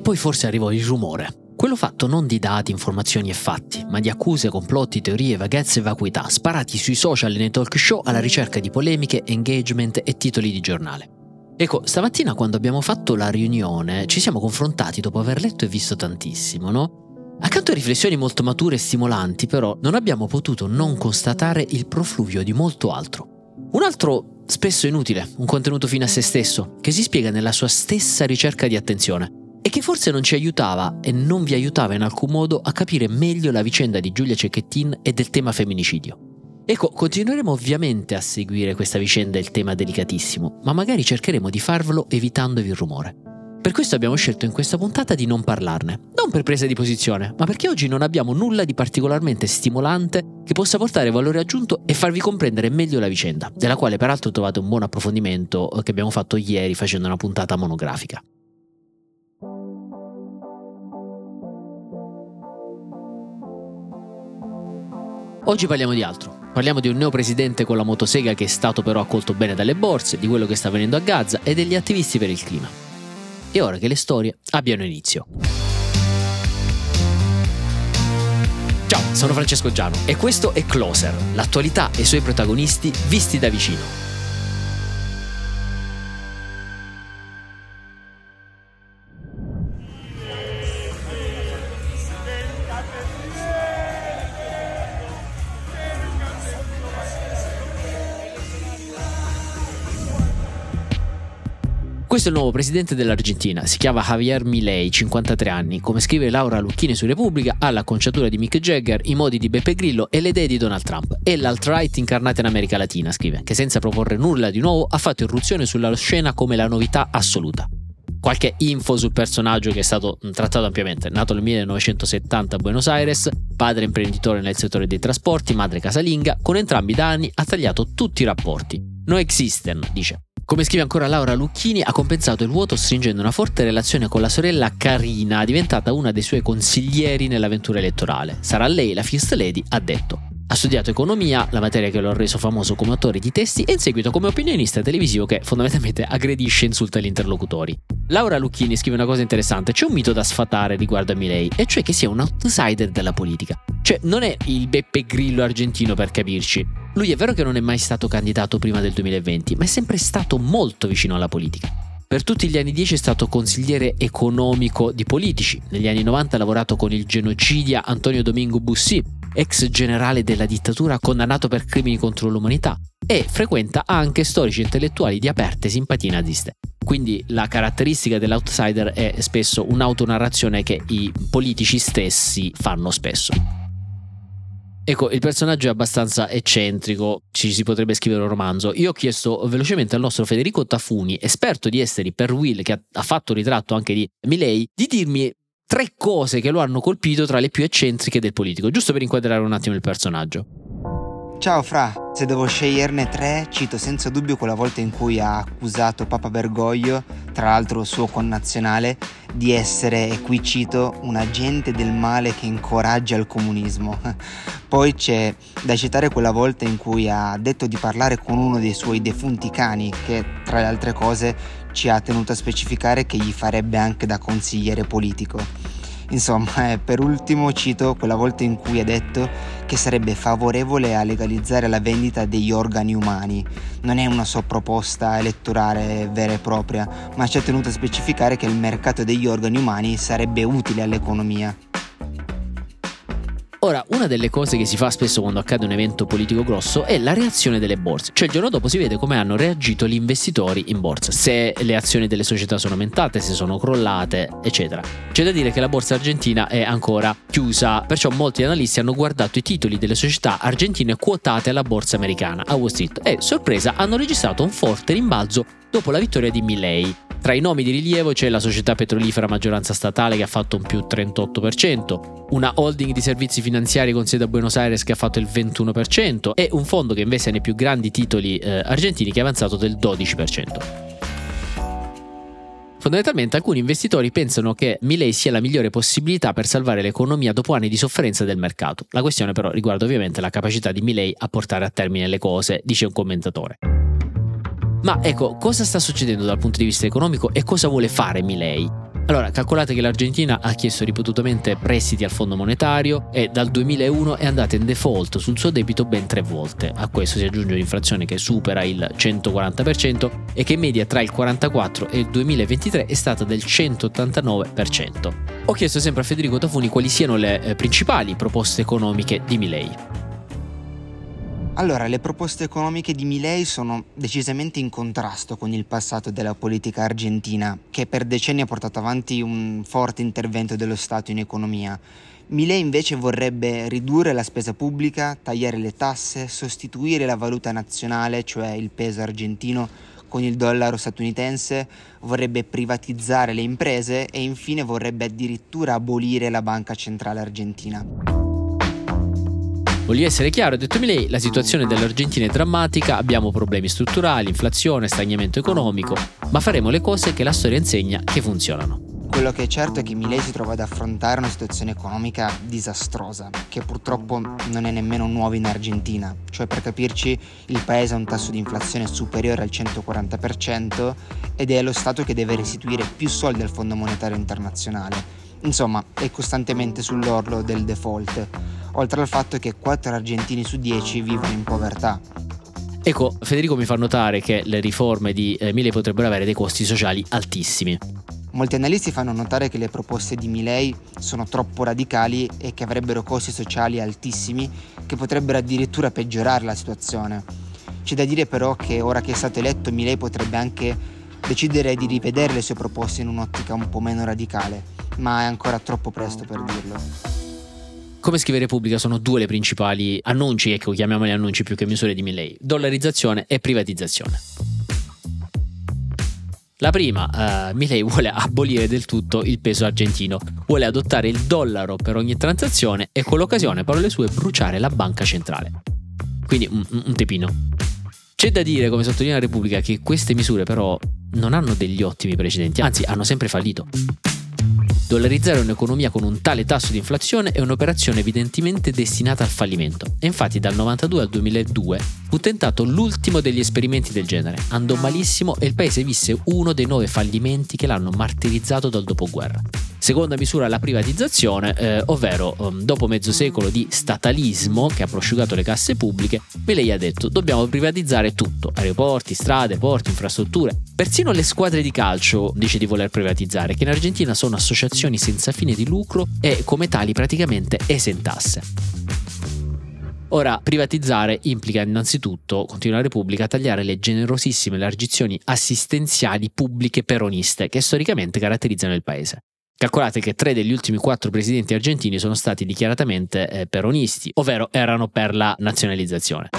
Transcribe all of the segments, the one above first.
poi forse arrivò il rumore. Quello fatto non di dati, informazioni e fatti, ma di accuse, complotti, teorie, vaghezze e vacuità, sparati sui social e nei talk show alla ricerca di polemiche, engagement e titoli di giornale. Ecco, stamattina quando abbiamo fatto la riunione ci siamo confrontati dopo aver letto e visto tantissimo, no? Accanto a riflessioni molto mature e stimolanti, però, non abbiamo potuto non constatare il profluvio di molto altro. Un altro spesso inutile, un contenuto fine a se stesso, che si spiega nella sua stessa ricerca di attenzione e che forse non ci aiutava e non vi aiutava in alcun modo a capire meglio la vicenda di Giulia Cecchettin e del tema femminicidio. Ecco, continueremo ovviamente a seguire questa vicenda e il tema delicatissimo, ma magari cercheremo di farvelo evitandovi il rumore. Per questo abbiamo scelto in questa puntata di non parlarne, non per presa di posizione, ma perché oggi non abbiamo nulla di particolarmente stimolante che possa portare valore aggiunto e farvi comprendere meglio la vicenda, della quale peraltro trovate un buon approfondimento che abbiamo fatto ieri facendo una puntata monografica. Oggi parliamo di altro. Parliamo di un neopresidente con la motosega che è stato però accolto bene dalle borse, di quello che sta avvenendo a Gaza e degli attivisti per il clima. E ora che le storie abbiano inizio. Ciao, sono Francesco Giano e questo è Closer, l'attualità e i suoi protagonisti visti da vicino. Il nuovo presidente dell'Argentina, si chiama Javier Milei, 53 anni. Come scrive Laura Lucchini su Repubblica, ha l'acconciatura di Mick Jagger, i modi di Beppe Grillo e le idee di Donald Trump. È l'alt-right incarnata in America Latina, scrive, che senza proporre nulla di nuovo ha fatto irruzione sulla scena come la novità assoluta. Qualche info sul personaggio che è stato trattato ampiamente. Nato nel 1970 a Buenos Aires, padre imprenditore nel settore dei trasporti, madre casalinga, con entrambi da anni ha tagliato tutti i rapporti. No existen, dice. Come scrive ancora Laura Lucchini, ha compensato il vuoto stringendo una forte relazione con la sorella Carina, diventata una dei suoi consiglieri nell'avventura elettorale. Sarà lei la First Lady, ha detto. Ha studiato economia, la materia che lo ha reso famoso come autore di testi, e in seguito come opinionista televisivo che fondamentalmente aggredisce e insulta gli interlocutori. Laura Lucchini scrive una cosa interessante: c'è un mito da sfatare riguardo a Milei, e cioè che sia un outsider della politica. Cioè, non è il Beppe Grillo argentino per capirci. Lui è vero che non è mai stato candidato prima del 2020, ma è sempre stato molto vicino alla politica. Per tutti gli anni 10 è stato consigliere economico di politici. Negli anni 90 ha lavorato con il genocidia Antonio Domingo Bussi, ex generale della dittatura condannato per crimini contro l'umanità, e frequenta anche storici intellettuali di aperte simpatie naziste. Quindi la caratteristica dell'outsider è spesso un'autonarrazione che i politici stessi fanno spesso. Ecco, il personaggio è abbastanza eccentrico, ci si potrebbe scrivere un romanzo. Io ho chiesto velocemente al nostro Federico Tafuni, esperto di esteri per Will, che ha fatto ritratto anche di Milei, di dirmi tre cose che lo hanno colpito tra le più eccentriche del politico, giusto per inquadrare un attimo il personaggio. Ciao Fra, se devo sceglierne tre, cito senza dubbio quella volta in cui ha accusato Papa Bergoglio, tra l'altro suo connazionale, di essere, e qui cito, un agente del male che incoraggia il comunismo. Poi c'è da citare quella volta in cui ha detto di parlare con uno dei suoi defunti cani, che tra le altre cose ci ha tenuto a specificare che gli farebbe anche da consigliere politico. Insomma, eh, per ultimo cito quella volta in cui ha detto che sarebbe favorevole a legalizzare la vendita degli organi umani. Non è una sua proposta elettorale vera e propria, ma ci ha tenuto a specificare che il mercato degli organi umani sarebbe utile all'economia. Ora, una delle cose che si fa spesso quando accade un evento politico grosso è la reazione delle borse, cioè il giorno dopo si vede come hanno reagito gli investitori in borsa, se le azioni delle società sono aumentate, se sono crollate, eccetera. C'è da dire che la borsa argentina è ancora chiusa, perciò molti analisti hanno guardato i titoli delle società argentine quotate alla borsa americana, a Wall Street, e sorpresa hanno registrato un forte rimbalzo dopo la vittoria di Milley. Tra i nomi di rilievo c'è la società petrolifera maggioranza statale che ha fatto un più 38%, una holding di servizi finanziari con sede a Buenos Aires che ha fatto il 21% e un fondo che investe nei più grandi titoli eh, argentini che ha avanzato del 12%. Fondamentalmente alcuni investitori pensano che Milei sia la migliore possibilità per salvare l'economia dopo anni di sofferenza del mercato. La questione però riguarda ovviamente la capacità di Milei a portare a termine le cose, dice un commentatore. Ma ecco, cosa sta succedendo dal punto di vista economico e cosa vuole fare Milei? Allora, calcolate che l'Argentina ha chiesto ripetutamente prestiti al Fondo Monetario e dal 2001 è andata in default sul suo debito ben tre volte. A questo si aggiunge un'inflazione che supera il 140% e che in media tra il 44 e il 2023 è stata del 189%. Ho chiesto sempre a Federico Tafuni quali siano le eh, principali proposte economiche di Milei. Allora, le proposte economiche di Milei sono decisamente in contrasto con il passato della politica argentina, che per decenni ha portato avanti un forte intervento dello Stato in economia. Milei invece vorrebbe ridurre la spesa pubblica, tagliare le tasse, sostituire la valuta nazionale, cioè il peso argentino, con il dollaro statunitense, vorrebbe privatizzare le imprese e infine vorrebbe addirittura abolire la banca centrale argentina. Voglio essere chiaro, ha detto Milei, la situazione dell'Argentina è drammatica, abbiamo problemi strutturali, inflazione, stagnamento economico, ma faremo le cose che la storia insegna che funzionano. Quello che è certo è che Milei si trova ad affrontare una situazione economica disastrosa, che purtroppo non è nemmeno nuova in Argentina. Cioè, per capirci, il paese ha un tasso di inflazione superiore al 140% ed è lo Stato che deve restituire più soldi al Fondo Monetario Internazionale. Insomma, è costantemente sull'orlo del default oltre al fatto che 4 argentini su 10 vivono in povertà. Ecco, Federico mi fa notare che le riforme di Milei potrebbero avere dei costi sociali altissimi. Molti analisti fanno notare che le proposte di Milei sono troppo radicali e che avrebbero costi sociali altissimi che potrebbero addirittura peggiorare la situazione. C'è da dire però che ora che è stato eletto Milei potrebbe anche decidere di rivedere le sue proposte in un'ottica un po' meno radicale, ma è ancora troppo presto per dirlo. Come scrive Repubblica sono due le principali annunci, ecco chiamiamoli annunci più che misure di Milley, dollarizzazione e privatizzazione. La prima, uh, Milley vuole abolire del tutto il peso argentino, vuole adottare il dollaro per ogni transazione e con l'occasione, parole sue, bruciare la banca centrale. Quindi un, un tepino. C'è da dire, come sottolinea la Repubblica, che queste misure però non hanno degli ottimi precedenti, anzi hanno sempre fallito. Dollarizzare un'economia con un tale tasso di inflazione è un'operazione evidentemente destinata al fallimento e infatti dal 92 al 2002 fu tentato l'ultimo degli esperimenti del genere. Andò malissimo e il paese visse uno dei nove fallimenti che l'hanno martirizzato dal dopoguerra. Seconda misura la privatizzazione, eh, ovvero um, dopo mezzo secolo di statalismo che ha prosciugato le casse pubbliche, Milei ha detto dobbiamo privatizzare tutto, aeroporti, strade, porti, infrastrutture, persino le squadre di calcio dice di voler privatizzare, che in Argentina sono associazioni senza fine di lucro e come tali praticamente esentasse. Ora, privatizzare implica innanzitutto, continua la Repubblica, a tagliare le generosissime elargizioni assistenziali pubbliche peroniste che storicamente caratterizzano il paese. Calcolate che tre degli ultimi quattro presidenti argentini sono stati dichiaratamente eh, peronisti, ovvero erano per la nazionalizzazione.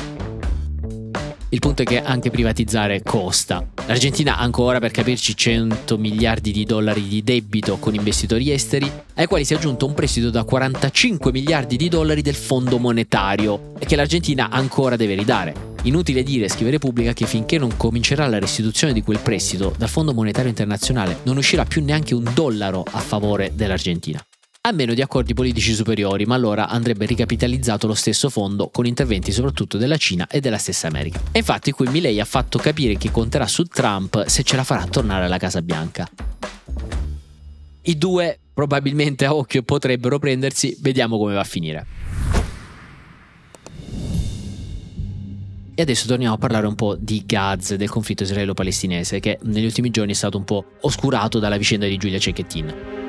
Il punto è che anche privatizzare costa. L'Argentina ha ancora, per capirci, 100 miliardi di dollari di debito con investitori esteri, ai quali si è aggiunto un prestito da 45 miliardi di dollari del Fondo Monetario, che l'Argentina ancora deve ridare. Inutile dire, scrive Repubblica, che finché non comincerà la restituzione di quel prestito dal Fondo Monetario Internazionale non uscirà più neanche un dollaro a favore dell'Argentina. A meno di accordi politici superiori, ma allora andrebbe ricapitalizzato lo stesso fondo con interventi soprattutto della Cina e della stessa America. E infatti qui Milley ha fatto capire che conterà su Trump se ce la farà tornare alla Casa Bianca. I due probabilmente a occhio potrebbero prendersi, vediamo come va a finire. E adesso torniamo a parlare un po' di Gaza, del conflitto israelo-palestinese, che negli ultimi giorni è stato un po' oscurato dalla vicenda di Giulia Cecchettin.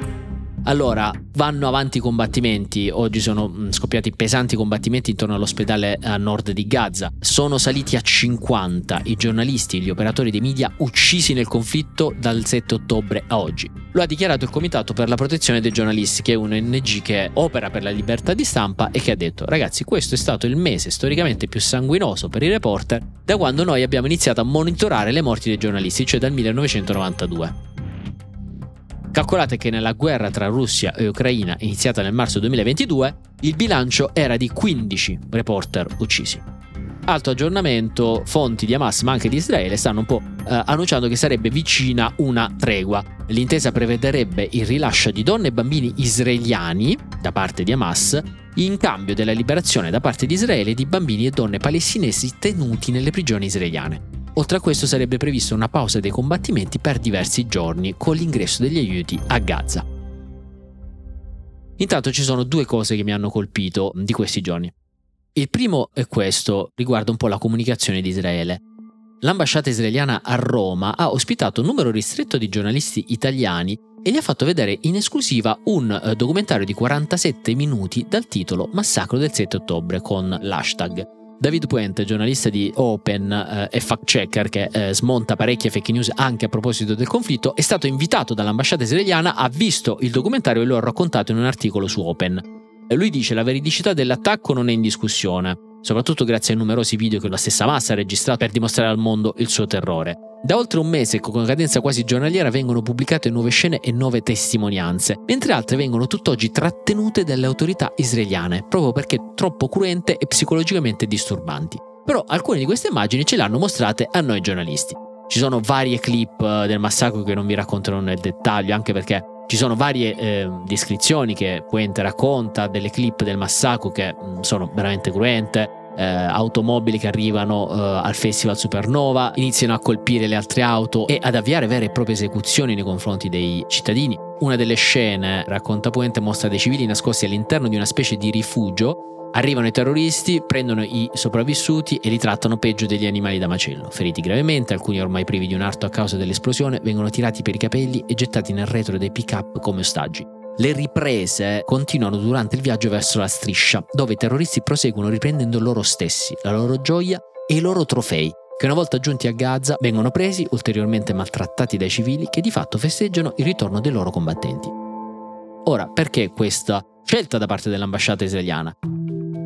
Allora, vanno avanti i combattimenti, oggi sono mm, scoppiati pesanti combattimenti intorno all'ospedale a nord di Gaza, sono saliti a 50 i giornalisti e gli operatori dei media uccisi nel conflitto dal 7 ottobre a oggi. Lo ha dichiarato il Comitato per la protezione dei giornalisti, che è un ONG che opera per la libertà di stampa e che ha detto ragazzi questo è stato il mese storicamente più sanguinoso per i reporter da quando noi abbiamo iniziato a monitorare le morti dei giornalisti, cioè dal 1992. Calcolate che nella guerra tra Russia e Ucraina iniziata nel marzo 2022, il bilancio era di 15 reporter uccisi. Alto aggiornamento, fonti di Hamas ma anche di Israele stanno un po' eh, annunciando che sarebbe vicina una tregua. L'intesa prevederebbe il rilascio di donne e bambini israeliani da parte di Hamas in cambio della liberazione da parte di Israele di bambini e donne palestinesi tenuti nelle prigioni israeliane. Oltre a questo sarebbe prevista una pausa dei combattimenti per diversi giorni con l'ingresso degli aiuti a Gaza. Intanto ci sono due cose che mi hanno colpito di questi giorni. Il primo è questo, riguarda un po' la comunicazione di Israele. L'ambasciata israeliana a Roma ha ospitato un numero ristretto di giornalisti italiani e gli ha fatto vedere in esclusiva un eh, documentario di 47 minuti dal titolo Massacro del 7 ottobre con l'hashtag. David Puente, giornalista di Open eh, e fact checker che eh, smonta parecchie fake news anche a proposito del conflitto, è stato invitato dall'ambasciata israeliana, ha visto il documentario e lo ha raccontato in un articolo su Open. Lui dice la veridicità dell'attacco non è in discussione soprattutto grazie ai numerosi video che la stessa massa ha registrato per dimostrare al mondo il suo terrore. Da oltre un mese, con cadenza quasi giornaliera, vengono pubblicate nuove scene e nuove testimonianze, mentre altre vengono tutt'oggi trattenute dalle autorità israeliane, proprio perché troppo cruente e psicologicamente disturbanti. Però alcune di queste immagini ce le hanno mostrate a noi giornalisti. Ci sono varie clip eh, del massacro che non vi racconterò nel dettaglio, anche perché ci sono varie eh, descrizioni che Puente racconta delle clip del massacro che mh, mm, sono veramente cruente. Eh, automobili che arrivano eh, al festival Supernova iniziano a colpire le altre auto e ad avviare vere e proprie esecuzioni nei confronti dei cittadini. Una delle scene, racconta Puente, mostra dei civili nascosti all'interno di una specie di rifugio Arrivano i terroristi, prendono i sopravvissuti e li trattano peggio degli animali da macello. Feriti gravemente, alcuni ormai privi di un arto a causa dell'esplosione, vengono tirati per i capelli e gettati nel retro dei pick-up come ostaggi. Le riprese continuano durante il viaggio verso la striscia, dove i terroristi proseguono riprendendo loro stessi, la loro gioia e i loro trofei, che una volta giunti a Gaza vengono presi, ulteriormente maltrattati dai civili che di fatto festeggiano il ritorno dei loro combattenti. Ora, perché questa scelta da parte dell'ambasciata israeliana?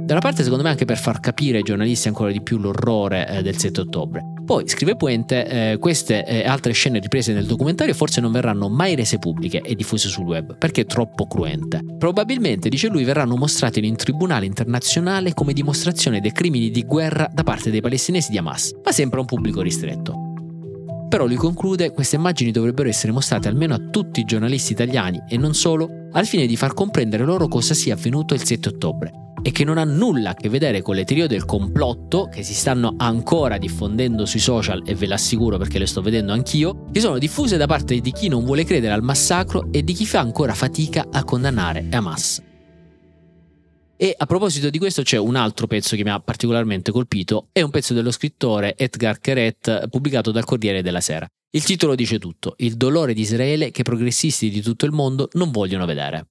Da una parte secondo me anche per far capire ai giornalisti ancora di più l'orrore eh, del 7 ottobre. Poi, scrive Puente, eh, queste e eh, altre scene riprese nel documentario forse non verranno mai rese pubbliche e diffuse sul web, perché è troppo cruente. Probabilmente, dice lui, verranno mostrate in un tribunale internazionale come dimostrazione dei crimini di guerra da parte dei palestinesi di Hamas, ma sempre a un pubblico ristretto. Però lui conclude, queste immagini dovrebbero essere mostrate almeno a tutti i giornalisti italiani e non solo, al fine di far comprendere loro cosa sia avvenuto il 7 ottobre e che non ha nulla a che vedere con le teorie del complotto che si stanno ancora diffondendo sui social e ve l'assicuro perché le sto vedendo anch'io, che sono diffuse da parte di chi non vuole credere al massacro e di chi fa ancora fatica a condannare Hamas. E a proposito di questo c'è un altro pezzo che mi ha particolarmente colpito, è un pezzo dello scrittore Edgar Keret pubblicato dal Corriere della Sera. Il titolo dice tutto, il dolore di Israele che progressisti di tutto il mondo non vogliono vedere.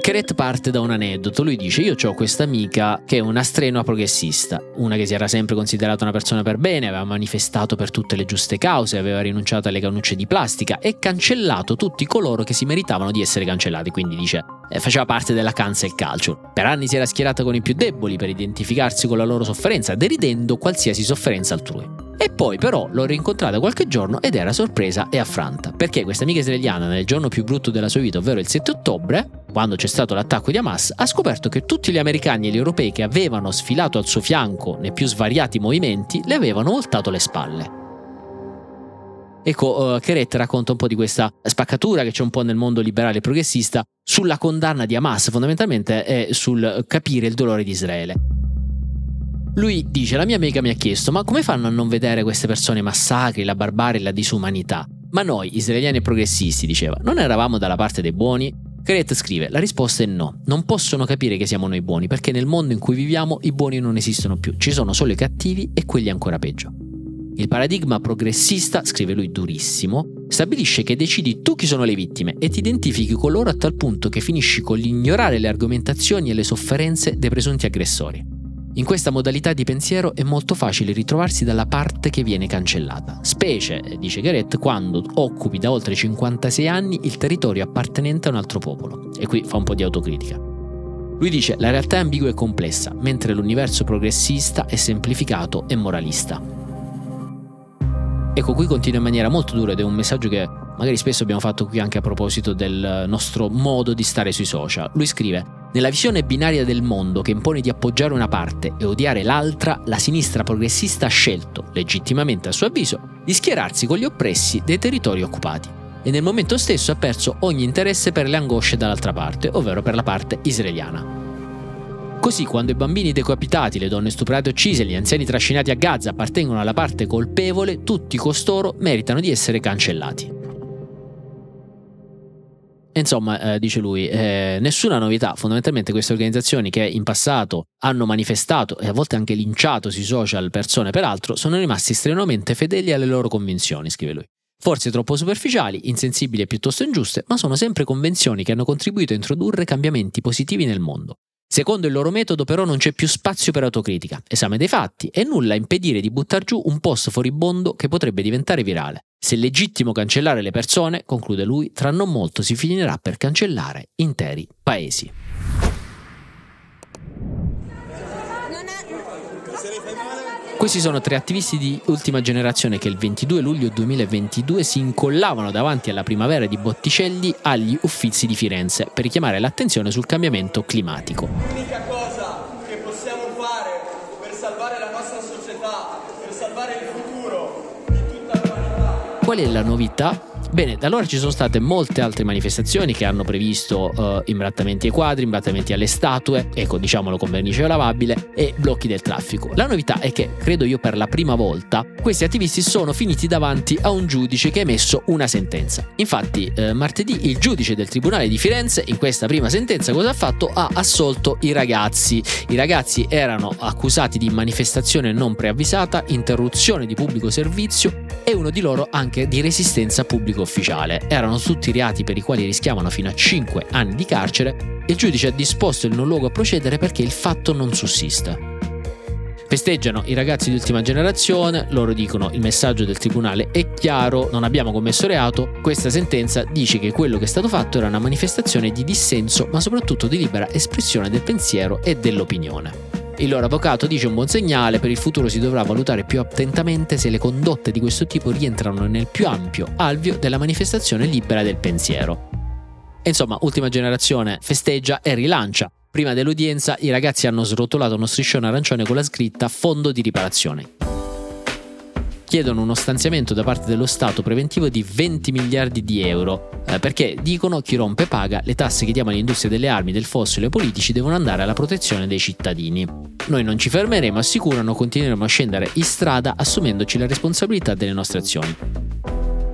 Keret parte da un aneddoto, lui dice io ho questa amica che è una strenua progressista, una che si era sempre considerata una persona per bene, aveva manifestato per tutte le giuste cause, aveva rinunciato alle cannucce di plastica e cancellato tutti coloro che si meritavano di essere cancellati, quindi dice eh, faceva parte della cancel culture. Per anni si era schierata con i più deboli per identificarsi con la loro sofferenza, deridendo qualsiasi sofferenza altrui. E poi però l'ho rincontrata qualche giorno ed era sorpresa e affranta, perché questa amica israeliana nel giorno più brutto della sua vita, ovvero il 7 ottobre, quando c'è stato l'attacco di Hamas, ha scoperto che tutti gli americani e gli europei che avevano sfilato al suo fianco nei più svariati movimenti le avevano voltato le spalle. Ecco, uh, Keret racconta un po' di questa spaccatura che c'è un po' nel mondo liberale e progressista sulla condanna di Hamas, fondamentalmente, e sul capire il dolore di Israele. Lui dice: La mia amica mi ha chiesto: Ma come fanno a non vedere queste persone massacri, la barbarie la disumanità? Ma noi, israeliani e progressisti, diceva, non eravamo dalla parte dei buoni? Kret scrive: La risposta è no. Non possono capire che siamo noi buoni, perché nel mondo in cui viviamo i buoni non esistono più, ci sono solo i cattivi e quelli ancora peggio. Il paradigma progressista, scrive lui durissimo, stabilisce che decidi tu chi sono le vittime e ti identifichi con loro a tal punto che finisci con l'ignorare le argomentazioni e le sofferenze dei presunti aggressori. In questa modalità di pensiero è molto facile ritrovarsi dalla parte che viene cancellata, specie, dice Garrett, quando occupi da oltre 56 anni il territorio appartenente a un altro popolo. E qui fa un po' di autocritica. Lui dice la realtà è ambigua e complessa, mentre l'universo progressista è semplificato e moralista. Ecco, qui continua in maniera molto dura ed è un messaggio che magari spesso abbiamo fatto qui anche a proposito del nostro modo di stare sui social. Lui scrive nella visione binaria del mondo che impone di appoggiare una parte e odiare l'altra, la sinistra progressista ha scelto, legittimamente a suo avviso, di schierarsi con gli oppressi dei territori occupati e nel momento stesso ha perso ogni interesse per le angosce dall'altra parte, ovvero per la parte israeliana. Così quando i bambini decapitati, le donne stuprate e uccise, gli anziani trascinati a Gaza appartengono alla parte colpevole, tutti costoro meritano di essere cancellati. Insomma, eh, dice lui, eh, nessuna novità. Fondamentalmente queste organizzazioni che in passato hanno manifestato e a volte anche linciato sui social persone peraltro, sono rimasti estremamente fedeli alle loro convinzioni, scrive lui. Forse troppo superficiali, insensibili e piuttosto ingiuste, ma sono sempre convenzioni che hanno contribuito a introdurre cambiamenti positivi nel mondo. Secondo il loro metodo però non c'è più spazio per autocritica, esame dei fatti e nulla a impedire di buttare giù un post furibondo che potrebbe diventare virale. Se è legittimo cancellare le persone, conclude lui, tra non molto si finirà per cancellare interi paesi. Questi sono tre attivisti di ultima generazione che il 22 luglio 2022 si incollavano davanti alla primavera di Botticelli agli Uffizi di Firenze per richiamare l'attenzione sul cambiamento climatico. L'unica cosa che possiamo fare per salvare la nostra società, per salvare il futuro di tutta l'umanità. Qual è la novità? Bene, da allora ci sono state molte altre manifestazioni che hanno previsto uh, imbrattamenti ai quadri, imbrattamenti alle statue, ecco diciamolo con vernice lavabile, e blocchi del traffico. La novità è che, credo io per la prima volta, questi attivisti sono finiti davanti a un giudice che ha emesso una sentenza. Infatti, eh, martedì il giudice del Tribunale di Firenze, in questa prima sentenza, cosa ha fatto? Ha assolto i ragazzi. I ragazzi erano accusati di manifestazione non preavvisata, interruzione di pubblico servizio e uno di loro anche di resistenza pubblico ufficiale. Erano tutti reati per i quali rischiavano fino a 5 anni di carcere e il giudice ha disposto il non luogo a procedere perché il fatto non sussiste. Festeggiano i ragazzi di ultima generazione, loro dicono il messaggio del tribunale è chiaro, non abbiamo commesso reato, questa sentenza dice che quello che è stato fatto era una manifestazione di dissenso ma soprattutto di libera espressione del pensiero e dell'opinione. Il loro avvocato dice un buon segnale, per il futuro si dovrà valutare più attentamente se le condotte di questo tipo rientrano nel più ampio alveo della manifestazione libera del pensiero. Insomma, ultima generazione festeggia e rilancia. Prima dell'udienza i ragazzi hanno srotolato uno striscione arancione con la scritta Fondo di riparazione chiedono uno stanziamento da parte dello Stato preventivo di 20 miliardi di euro, eh, perché dicono chi rompe paga, le tasse che diamo all'industria delle armi, del fossile e ai politici devono andare alla protezione dei cittadini. Noi non ci fermeremo, assicurano, continueremo a scendere in strada assumendoci la responsabilità delle nostre azioni.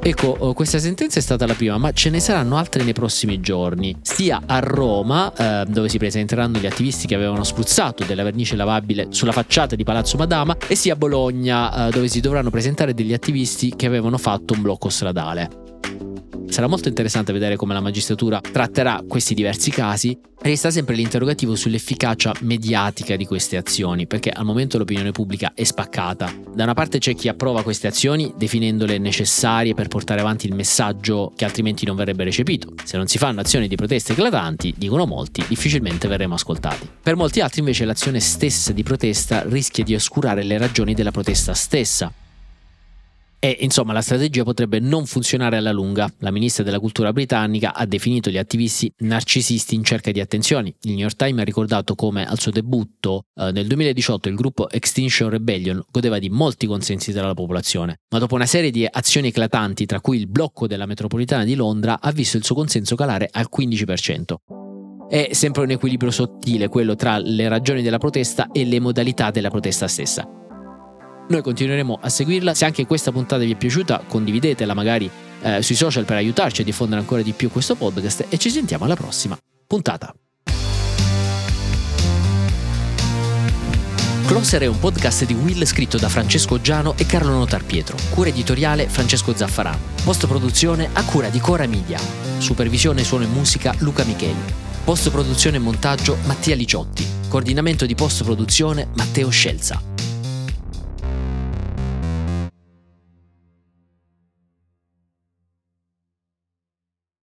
Ecco, oh, questa sentenza è stata la prima, ma ce ne saranno altre nei prossimi giorni, sia a Roma, eh, dove si presenteranno gli attivisti che avevano spruzzato della vernice lavabile sulla facciata di Palazzo Madama, e sia a Bologna, eh, dove si dovranno presentare degli attivisti che avevano fatto un blocco stradale. Sarà molto interessante vedere come la magistratura tratterà questi diversi casi. Resta sempre l'interrogativo sull'efficacia mediatica di queste azioni, perché al momento l'opinione pubblica è spaccata. Da una parte c'è chi approva queste azioni definendole necessarie per portare avanti il messaggio che altrimenti non verrebbe recepito. Se non si fanno azioni di protesta eclatanti, dicono molti, difficilmente verremo ascoltati. Per molti altri invece l'azione stessa di protesta rischia di oscurare le ragioni della protesta stessa, e insomma la strategia potrebbe non funzionare alla lunga. La ministra della cultura britannica ha definito gli attivisti narcisisti in cerca di attenzioni. Il New York Times ha ricordato come al suo debutto eh, nel 2018 il gruppo Extinction Rebellion godeva di molti consensi dalla popolazione, ma dopo una serie di azioni eclatanti, tra cui il blocco della metropolitana di Londra, ha visto il suo consenso calare al 15%. È sempre un equilibrio sottile quello tra le ragioni della protesta e le modalità della protesta stessa. Noi continueremo a seguirla. Se anche questa puntata vi è piaciuta, condividetela magari eh, sui social per aiutarci a diffondere ancora di più questo podcast e ci sentiamo alla prossima puntata. Closer è un podcast di Will scritto da Francesco Giano e Carlo Notar Pietro. Cura editoriale Francesco Zaffarano. Post produzione a cura di Cora Media. Supervisione suono e musica Luca Micheli. Post produzione e montaggio Mattia Liciotti. Coordinamento di post produzione Matteo Scelza.